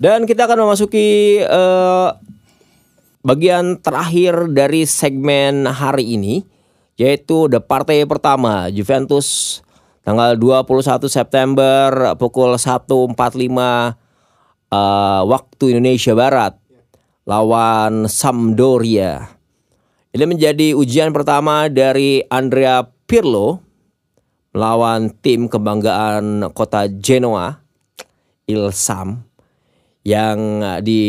Dan kita akan memasuki eh, bagian terakhir dari segmen hari ini yaitu the partai pertama Juventus tanggal 21 September pukul 1.45 eh, waktu Indonesia Barat lawan Sampdoria. Ini menjadi ujian pertama dari Andrea Pirlo melawan tim kebanggaan kota Genoa, Ilsam yang di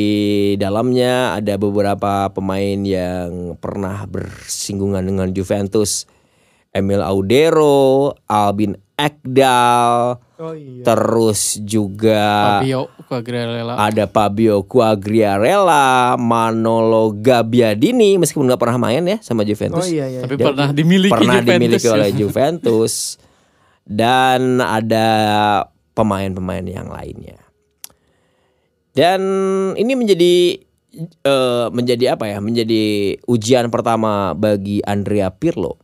dalamnya ada beberapa pemain yang pernah bersinggungan dengan Juventus. Emil Audero, Albin Ekdal, Oh iya. terus juga Fabio Quagliarella. ada Fabio Quagliarella, Manolo Gabbiadini meskipun nggak pernah main ya sama Oh Juventus. iya iya. Tapi Dia pernah dimiliki pernah Juventus. dimiliki oleh Juventus dan ada pemain-pemain yang lainnya. Dan ini menjadi eh, menjadi apa ya? Menjadi ujian pertama bagi Andrea Pirlo.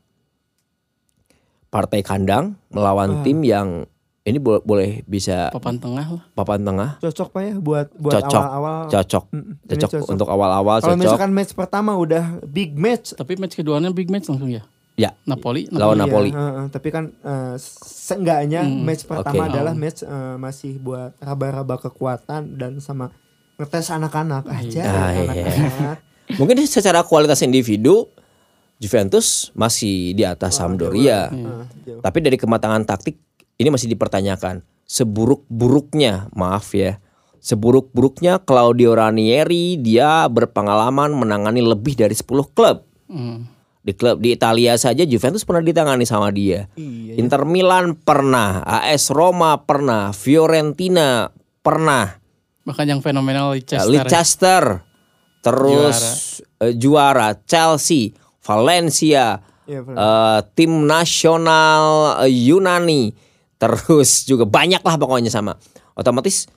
Partai kandang melawan tim yang ini bo- boleh bisa Papan tengah lah. papan tengah Cocok pak ya buat buat cocok awal-awal. cocok Mm, cocok cocok. untuk awal-awal Kalau cocok misalkan match pertama udah big match. Tapi match keduanya big match langsung ya. Ya Napoli. Lawan Iya, Napoli. heeh, tapi kan eh, seenggaknya match pertama Oke. adalah match eh, masih buat raba-raba kekuatan dan sama ngetes anak-anak aja Ah, iya. anak-anak. mungkin secara kualitas individu Juventus masih di atas Sampdoria Heeh, jauh. tapi dari kematangan taktik ini masih dipertanyakan seburuk-buruknya maaf ya seburuk-buruknya Claudio Ranieri dia berpengalaman menangani lebih dari 10 klub Hmm. Di klub di Italia saja Juventus pernah ditangani sama dia Iya, Inter Milan pernah AS Roma pernah Fiorentina pernah Bahkan yang fenomenal Leicester. Leicester, terus eh, juara. Chelsea, Valencia, Iya, eh, tim nasional eh, Yunani, terus juga banyak lah pokoknya sama. Otomatis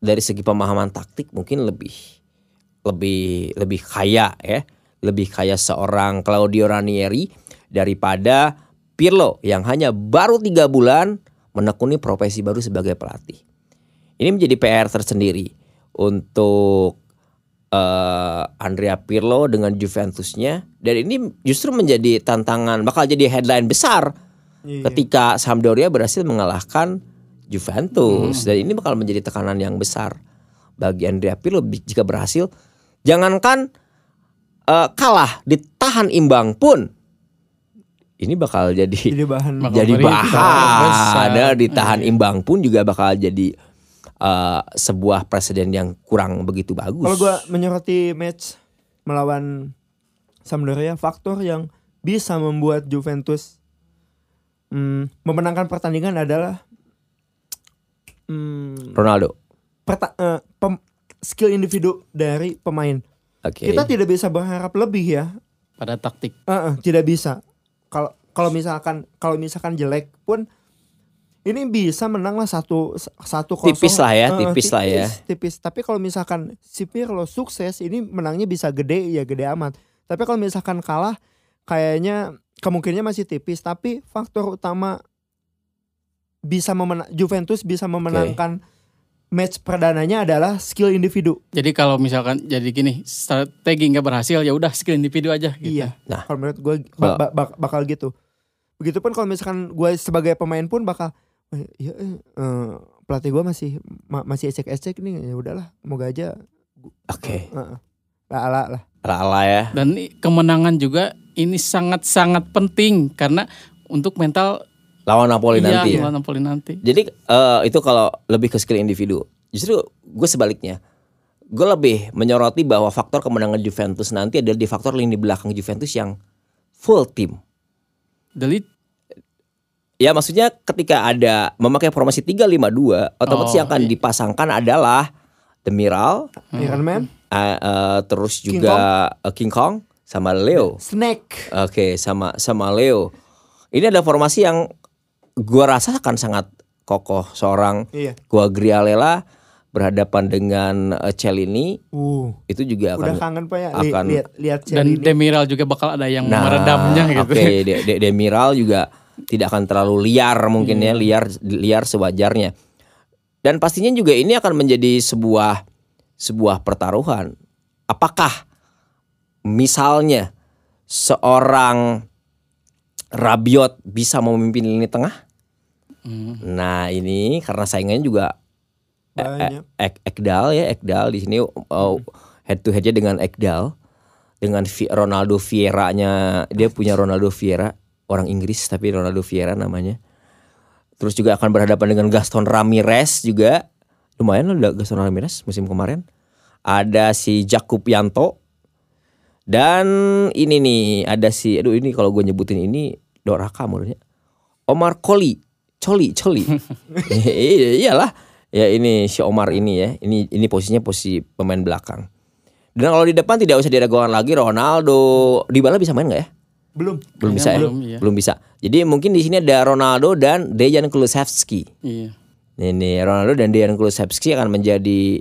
dari segi pemahaman taktik mungkin lebih lebih lebih kaya ya, lebih kaya seorang Claudio Ranieri daripada Pirlo yang hanya baru tiga bulan menekuni profesi baru sebagai pelatih. Ini menjadi PR tersendiri untuk eh, Andrea Pirlo dengan Juventusnya dan ini justru menjadi tantangan bakal jadi headline besar Iya. ketika Sampdoria berhasil mengalahkan Juventus dan ini bakal menjadi tekanan yang besar bagi Andrea Pirlo jika berhasil jangankan eh, kalah ditahan imbang pun ini bakal jadi Jadi bahan Bakal jadi bahan ada ditahan imbang pun juga bakal jadi eh, sebuah presiden yang kurang begitu bagus. Kalau gua menyoroti match melawan Sampdoria, faktor yang bisa membuat Juventus mm, memenangkan pertandingan adalah mm, Ronaldo. perta- eh, pem- skill individu dari pemain. Oke. Kita tidak bisa berharap lebih ya. Pada taktik. Eh, eh, tidak bisa. Kalau kalau misalkan kalau misalkan jelek pun ini bisa menang lah satu satu kosong. Tipis lah ya, Eh, tipis lah ya. Tipis. Tapi kalau misalkan si Pirlo sukses, ini menangnya bisa gede ya gede amat. Tapi kalau misalkan kalah, kayaknya kemungkinannya masih tipis. Tapi faktor utama bisa memenang Juventus bisa memenangkan match perdananya adalah skill individu. Jadi kalau misalkan jadi gini, strategi nggak berhasil ya udah skill individu aja gitu. Iya. Nah. kalau menurut gue Kalau- bakal gitu. Begitupun kalau misalkan gue sebagai pemain pun bakal, "Eh, ya, eh, eh, pelatih gue masih ma- masih ecek-ecek nih ya udahlah, moga aja. Oke. Heeh. Lah lah lah. Ala ya. Dan kemenangan juga ini sangat-sangat penting karena untuk mental Lawan Napoli iya, nanti ya. melawan Napoli nanti. Jadi eh, itu kalau lebih ke skill individu. Justru gue sebaliknya. Gue lebih menyoroti bahwa faktor kemenangan Juventus nanti adalah di faktor lini belakang Juventus yang full team. Delete Ya maksudnya ketika ada memakai formasi 352 otomatis Oh, yang akan iya. dipasangkan adalah Demiral, Iron Man, eh, eh, terus King juga eh, King Kong sama Leo. Snake. Oke, sama sama Leo. Ini ada formasi yang gua rasa akan sangat kokoh. Seorang Iya. gua Grialela berhadapan dengan eh, Celini Uh, itu juga udah akan kangen Pak ya Li- akan- lihat lihat dan Celini. Demiral juga bakal ada yang Nah, meredamnya gitu. Oke, De- De- Demiral juga tidak akan terlalu liar mungkin Iya. ya, liar liar sewajarnya. dan pastinya juga ini akan menjadi sebuah sebuah pertaruhan. Apakah misalnya seorang Rabiot bisa memimpin lini tengah? Hmm. Nah ini karena saingannya juga Banyak. Ek Ekdal ya Ekdal di sini oh, head to headnya dengan Ekdal dengan Vi- Ronaldo Vieira-nya dia punya Ronaldo Vieira orang Inggris tapi Ronaldo Vieira namanya terus juga akan berhadapan dengan Gaston Ramirez juga lumayan loh Gaston Ramirez musim kemarin ada si Jakub Yanto dan ini nih ada si aduh ini kalau gue nyebutin ini doraka mulutnya. Omar Koli Coli Coli. Iya, iyalah. Ya ini si Omar ini ya. Ini ini posisinya posisi pemain belakang. Dan kalau di depan tidak usah diragukan lagi Ronaldo. Dybala bisa main nggak ya? Belum. belum bisa ya? Belum, iya. belum bisa. Jadi mungkin di sini ada Ronaldo dan Dejan Kulusevski. Iya. ini Ronaldo dan Dejan Kulusevski akan menjadi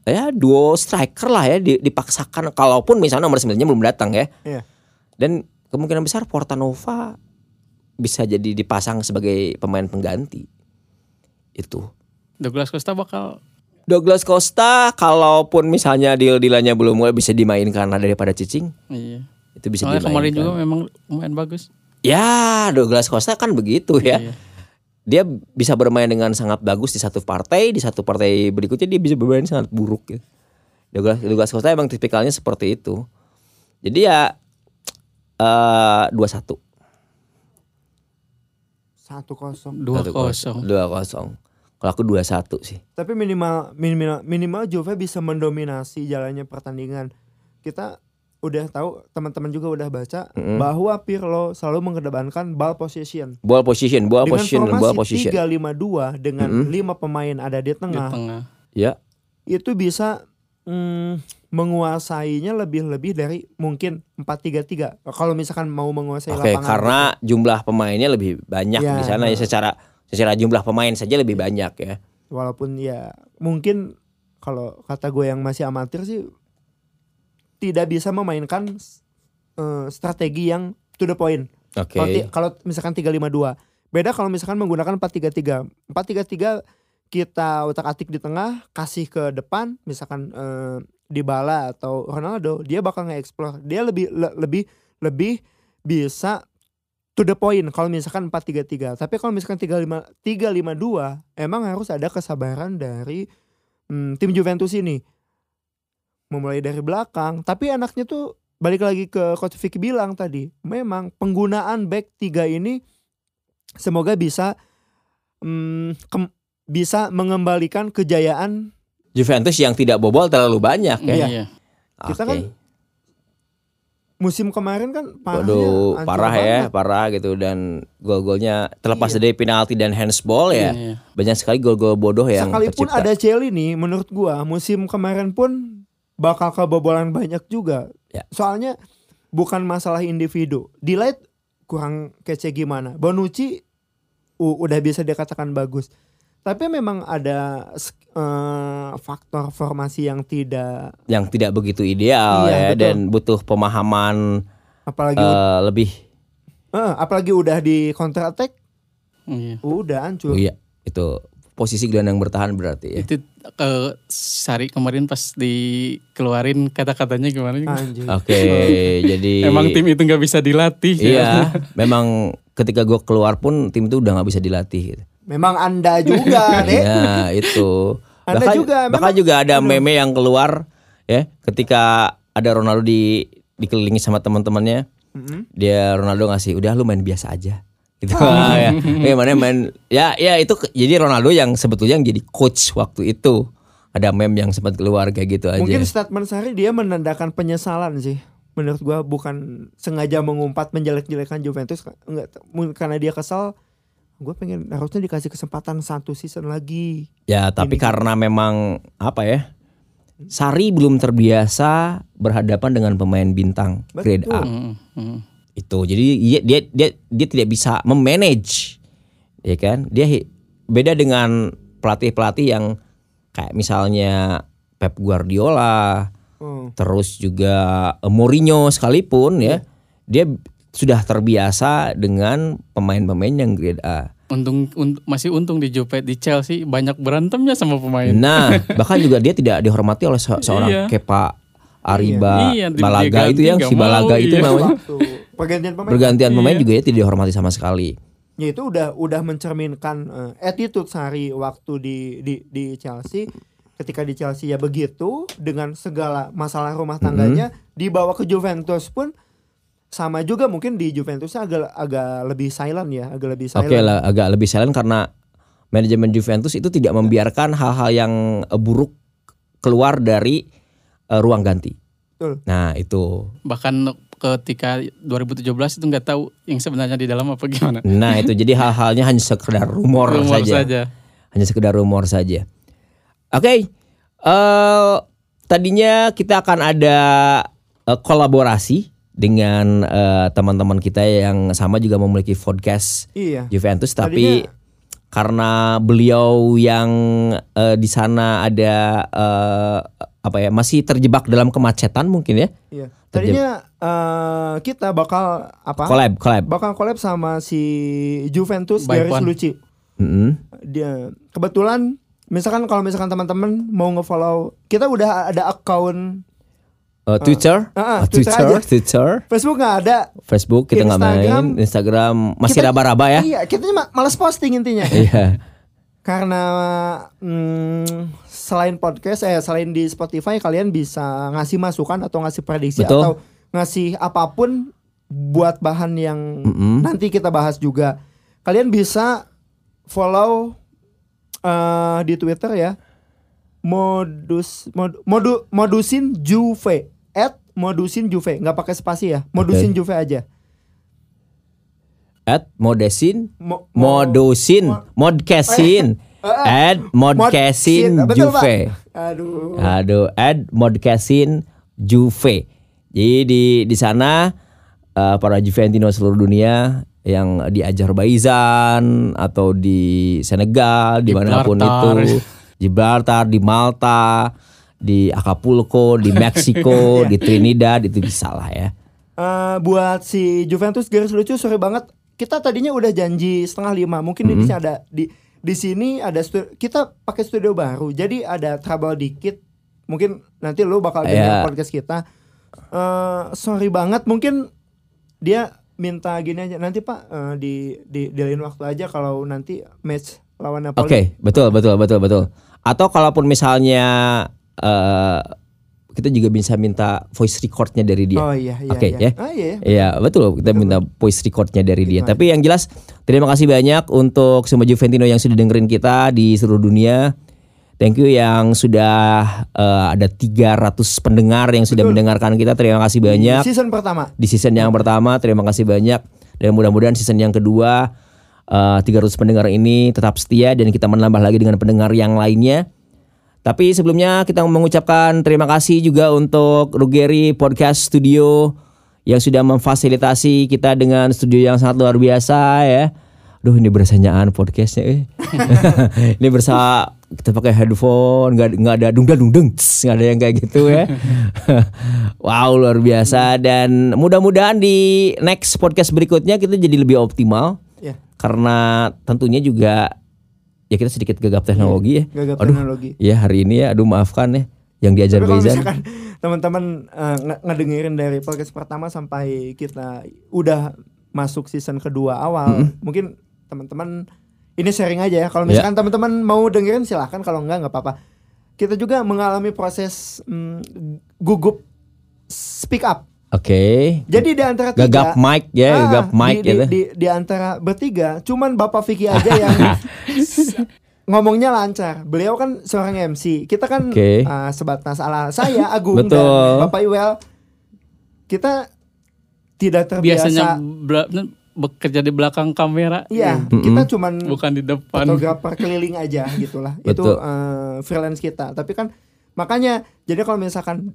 eh ya duo striker lah ya di- dipaksakan kalaupun misalnya nomor 9 belum datang ya Iya. dan kemungkinan besar Portanova bisa jadi dipasang sebagai pemain pengganti itu Douglas Costa bakal Douglas Costa kalaupun misalnya deal-dealannya belum mulai bisa dimainkan daripada Cicing iya. itu bisa Soalnya dimainkan. kemarin juga memang lumayan bagus. Ya, Douglas Costa kan begitu ya. Iya. Dia bisa bermain dengan sangat bagus di satu partai, di satu partai berikutnya dia bisa bermain sangat buruk ya. Douglas, Douglas Costa emang tipikalnya seperti itu. Jadi ya eh 2-1. Satu kosong. Dua kosong. 2-0. Kalau aku 2-1 sih. Tapi minimal minimal minimal Juve bisa mendominasi jalannya pertandingan. Kita udah tahu teman-teman juga udah baca Mm-mm. bahwa Pirlo selalu mengedepankan ball position. Ball position, ball dengan position, ball formasi position. 352 dengan Mm-mm. lima pemain ada di Di tengah, tengah. Ya, itu bisa mm, menguasainya lebih-lebih dari mungkin 4-3-3. Kalau misalkan mau menguasai Oke, lapangan. karena jumlah pemainnya lebih banyak Ya, di sana ya secara secara jumlah pemain saja lebih banyak ya. walaupun ya mungkin kalau kata gue yang masih amatir sih tidak bisa memainkan eh, strategi yang to the point. Oke. Kalau ti- Kalau misalkan 352. Beda kalau misalkan menggunakan 433. 433 kita utak-atik di tengah, kasih ke depan, misalkan eh, Dybala atau Ronaldo, dia bakal nge-explore. Dia lebih le- lebih lebih bisa to the point kalau misalkan 433. Tapi kalau misalkan 35 352 emang harus ada kesabaran dari hmm, tim Juventus ini. Memulai dari belakang, tapi anaknya tuh balik lagi ke coach Vicky bilang tadi, memang penggunaan back 3 ini semoga bisa hmm, kem- bisa mengembalikan kejayaan Juventus yang tidak bobol terlalu banyak ya. Iya. Iya. Kita kan musim kemarin kan parahnya Waduh, parah ya, banget. parah gitu dan gol-golnya terlepas Iya. dari penalti dan handsball ya. Iya. Banyak sekali gol-gol bodoh yang Sekalipun tercipta. ada Chelsea nih menurut gua musim kemarin pun bakal kebobolan banyak juga. Ya. Soalnya bukan masalah individu. Delight kurang kece gimana. Bonucci u- udah bisa dikatakan bagus. Tapi memang ada eh, faktor formasi yang tidak yang tidak begitu ideal Iya, ya betul. dan butuh pemahaman apalagi eh, lebih eh, apalagi udah di counter attack Iya. udah hancur. oh iya itu posisi gelandang bertahan berarti ya. Itu ke Sari kemarin pas dikeluarin kata-katanya gimana? Anjir. Oke, jadi Emang tim itu nggak bisa dilatih. ya? Iya, memang ketika gue keluar pun tim itu udah nggak bisa dilatih. Gitu. Memang Anda juga, Dek. Iya itu. Anda bahkan, juga, bahkan memang- juga ada meme yang keluar ya ketika ada Ronaldo di dikelilingi sama teman-temannya. Mm-mm. Dia Ronaldo ngasih, udah lu main biasa aja. Gitu ya. Eh, mana main ya ya itu jadi Ronaldo yang sebetulnya yang jadi coach waktu itu. Ada meme yang sempat keluar kayak gitu aja. Mungkin statement Sari dia menandakan penyesalan sih. Menurut gua bukan sengaja mengumpat menjelek-jelekan Juventus enggak karena dia kesal. Gue pengen harusnya dikasih kesempatan satu season lagi. Ya, tapi Ini- karena memang apa ya? Sari belum terbiasa berhadapan dengan pemain bintang grade A. Mm, mm. Itu. Jadi dia dia dia, dia tidak bisa memanage. Ya kan? Dia beda dengan pelatih-pelatih yang kayak misalnya Pep Guardiola, Oh. terus juga eh, Mourinho sekalipun ya. Dia sudah terbiasa dengan pemain-pemain yang grade A. untung un- masih untung di Juve di Chelsea banyak berantemnya sama pemain. Nah, bahkan juga dia tidak dihormati oleh se- seorang Iya. Kepa Ariba Iya, Balaga dia itu yang si Balaga mau, itu iya. namanya pergantian pemain. bergantian pemain Iya. juga ya tidak dihormati sama sekali. Ya itu udah udah mencerminkan eh, attitude Sari waktu di di di Chelsea. Ketika di Chelsea ya begitu dengan segala masalah rumah tangganya dibawa ke Juventus pun sama juga mungkin di Juventus agak agak lebih silent ya, agak lebih silent. Oke lah, agak lebih silent karena manajemen Juventus itu tidak membiarkan hal-hal yang eh, buruk keluar dari eh, ruang ganti. Betul. Nah itu, Bahkan ketika 2017 itu nggak tahu yang sebenarnya di dalam apa gimana. nah itu jadi hal-halnya hanya sekedar rumor, Rumor saja. saja. hanya sekedar rumor saja. Oke, eh tadinya kita akan ada eh, kolaborasi dengan eh, teman-teman kita yang sama juga memiliki podcast Iya. Juventus, tapi Tadinya- karena beliau yang eh, di sana ada eh, apa ya masih terjebak dalam kemacetan mungkin ya, Iya. Tadinya eh, kita bakal apa? collab, collab. Bakal collab sama si Juventus By garis One. lucu. Mm-mm. Dia kebetulan misalkan kalau misalkan teman-teman mau nge-follow kita udah ada account Eh, Twitter, ah, Eh, Twitter Twitter, aja. Twitter, Facebook nggak ada. Facebook kita nggak Instagram, main, Instagram masih Kita- raba-raba ya. Iya, kita cuma males posting intinya. Iya. Karena mm, selain podcast eh selain di Spotify kalian bisa ngasih masukan atau ngasih prediksi Betul. atau ngasih apa pun buat bahan yang Mm-mm. nanti kita bahas juga. Kalian bisa follow eh, di Twitter ya. Modus mod, modu, modusin Juve at modusin Juve nggak pakai spasi ya modusin Juve aja at modesin. Mo- mo- modusin modcasin at modcasin Betul, Pak. Juve. Aduh. Aduh. At modcasin Juve. Jadi di di sana eh, para Juventino seluruh dunia yang di Azerbaijan atau di Senegal di mana pun Gibraltar. itu. Gibraltar di Malta di Acapulco di Meksiko di Trinidad itu bisa lah ya. Eh, buat si Juventus garis lucu sorry banget kita tadinya udah janji setengah lima mungkin di sini ada di di sini ada stu- kita pakai studio baru jadi ada trouble dikit mungkin nanti lu bakal dengar Iya. podcast kita Eh, sorry banget mungkin dia minta gini aja nanti pak eh, di di di lain waktu aja kalau nanti match lawan Oke, Napoli betul betul betul betul. Atau kalaupun misalnya eh kita juga bisa minta voice recordnya dari dia. oh iya iya Oke, iya ya. Ah, iya Iya betul kita minta voice recordnya dari dia. Gitu Tapi yang jelas terima kasih banyak untuk semua Juventino yang sudah dengerin kita di seluruh dunia. Thank you yang sudah eh, ada 300 pendengar yang sudah Betul. mendengarkan kita. Terima kasih banyak season pertama di season yang pertama. Terima kasih banyak dan mudah-mudahan season yang kedua eh, 300 pendengar ini tetap setia dan kita menambah lagi dengan pendengar yang lainnya. Tapi sebelumnya kita mengucapkan terima kasih juga untuk Rugeri Podcast Studio yang sudah memfasilitasi kita dengan studio yang sangat luar biasa ya. Duh ini berasanyaan podcastnya eh. ini berasa kita pakai headphone nggak nggak ada dungdang dungdeng nggak ada yang kayak gitu ya. wow luar biasa dan mudah-mudahan di next podcast berikutnya kita jadi lebih optimal ya karena tentunya juga ya kita sedikit gagap teknologi ya. gagap Aduh, teknologi ya hari ini ya aduh maafkan ya yang di Tapi kalau Azerbaijan. misalkan teman-teman nge- ngedengerin dari podcast pertama sampai kita udah masuk season kedua awal, mungkin teman-teman ini sharing aja ya. Kalau Ya. misalkan teman-teman mau dengerin silahkan, kalau enggak nggak apa-apa. Kita juga mengalami proses mm, gugup speak up. Oke. Jadi di antara tiga, Gagap mic ya, Ah, gagap mic di, di, gitu. di, di antara bertiga, cuman Bapak Vicky aja yang ngomongnya lancar. Beliau kan seorang MC. Kita kan Oke. ah, sebatas ala saya Agung Betul. dan Bapak Iwel. Kita tidak terbiasa. Biasanya bela- bekerja di belakang kamera. Iya, Mm-mm. kita cuman Bukan di depan. fotografer keliling aja gitulah. Itu eh, freelance kita. Tapi kan makanya jadi kalau misalkan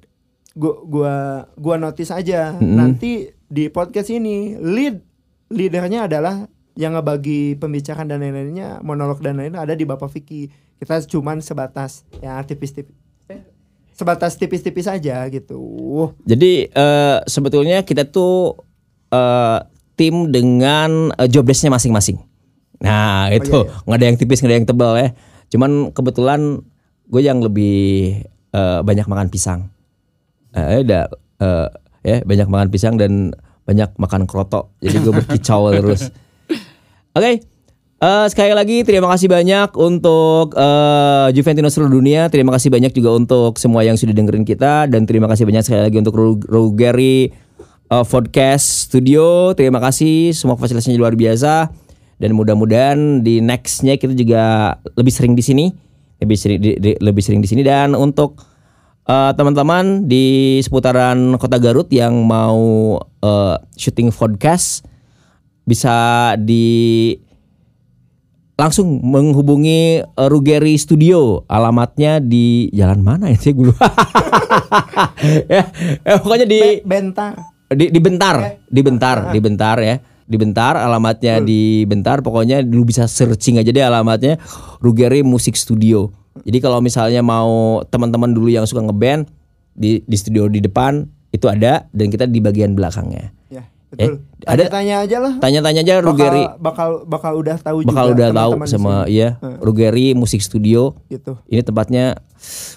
gua gua gua notice aja Mm-mm. nanti di podcast ini lead leadernya adalah yang ngebagi pembicaraan dan lain-lainnya monolog dan lain-lain ada di Bapak Vicky. Kita cuman sebatas ya tipis-tipis eh, sebatas tipis-tipis aja gitu. Jadi eh, sebetulnya kita tuh eh, tim dengan eh, job desk-nya masing-masing. Nah itu iya, iya. nggak ada yang tipis nggak ada yang tebal ya. Cuman kebetulan gue yang lebih eh, banyak makan pisang. Eh, ada eh, ya banyak makan pisang dan banyak makan kroto. Jadi gue berkicau terus. Oke. eh, sekali lagi terima kasih banyak untuk eh, Juventino seluruh dunia. Terima kasih banyak juga untuk semua yang sudah dengerin kita dan terima kasih banyak sekali lagi untuk Ru- Rugeri eh, Podcast Studio. Terima kasih semua fasilitasnya luar biasa dan mudah-mudahan di nextnya kita juga lebih sering di sini, lebih sering di- lebih sering di sini dan untuk eh, teman-teman di seputaran Kota Garut yang mau eh, syuting podcast bisa di langsung menghubungi eh, Rugeri Studio alamatnya di jalan mana ya sih gue lupa. ya, eh, pokoknya di Be- bentar. di, di bentar, di bentar, di bentar ya. Di bentar alamatnya di bentar pokoknya lu bisa searching aja deh alamatnya Rugeri Musik Studio. Jadi kalau misalnya mau teman-teman dulu yang suka ngeband di di studio di depan itu ada dan kita di bagian belakangnya. Ya, betul. Eh, ada- Tanya aja lah. Tanya-tanya aja Rugeri Bakal, bakal bakal udah tahu bakal juga udah tahu sama iya Rugeri Musik Studio. gitu. Ini tempatnya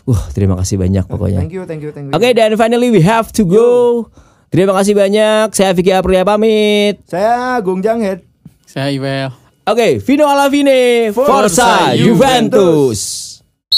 uh terima kasih banyak pokoknya. Thank you, thank you, thank you. Oke dan finally we have to go. Terima kasih banyak. Saya Vicky Aprilia pamit. Saya Gung Janghead. Saya Iwel. Oke, Vino Alavine, Forza Forza Juventus.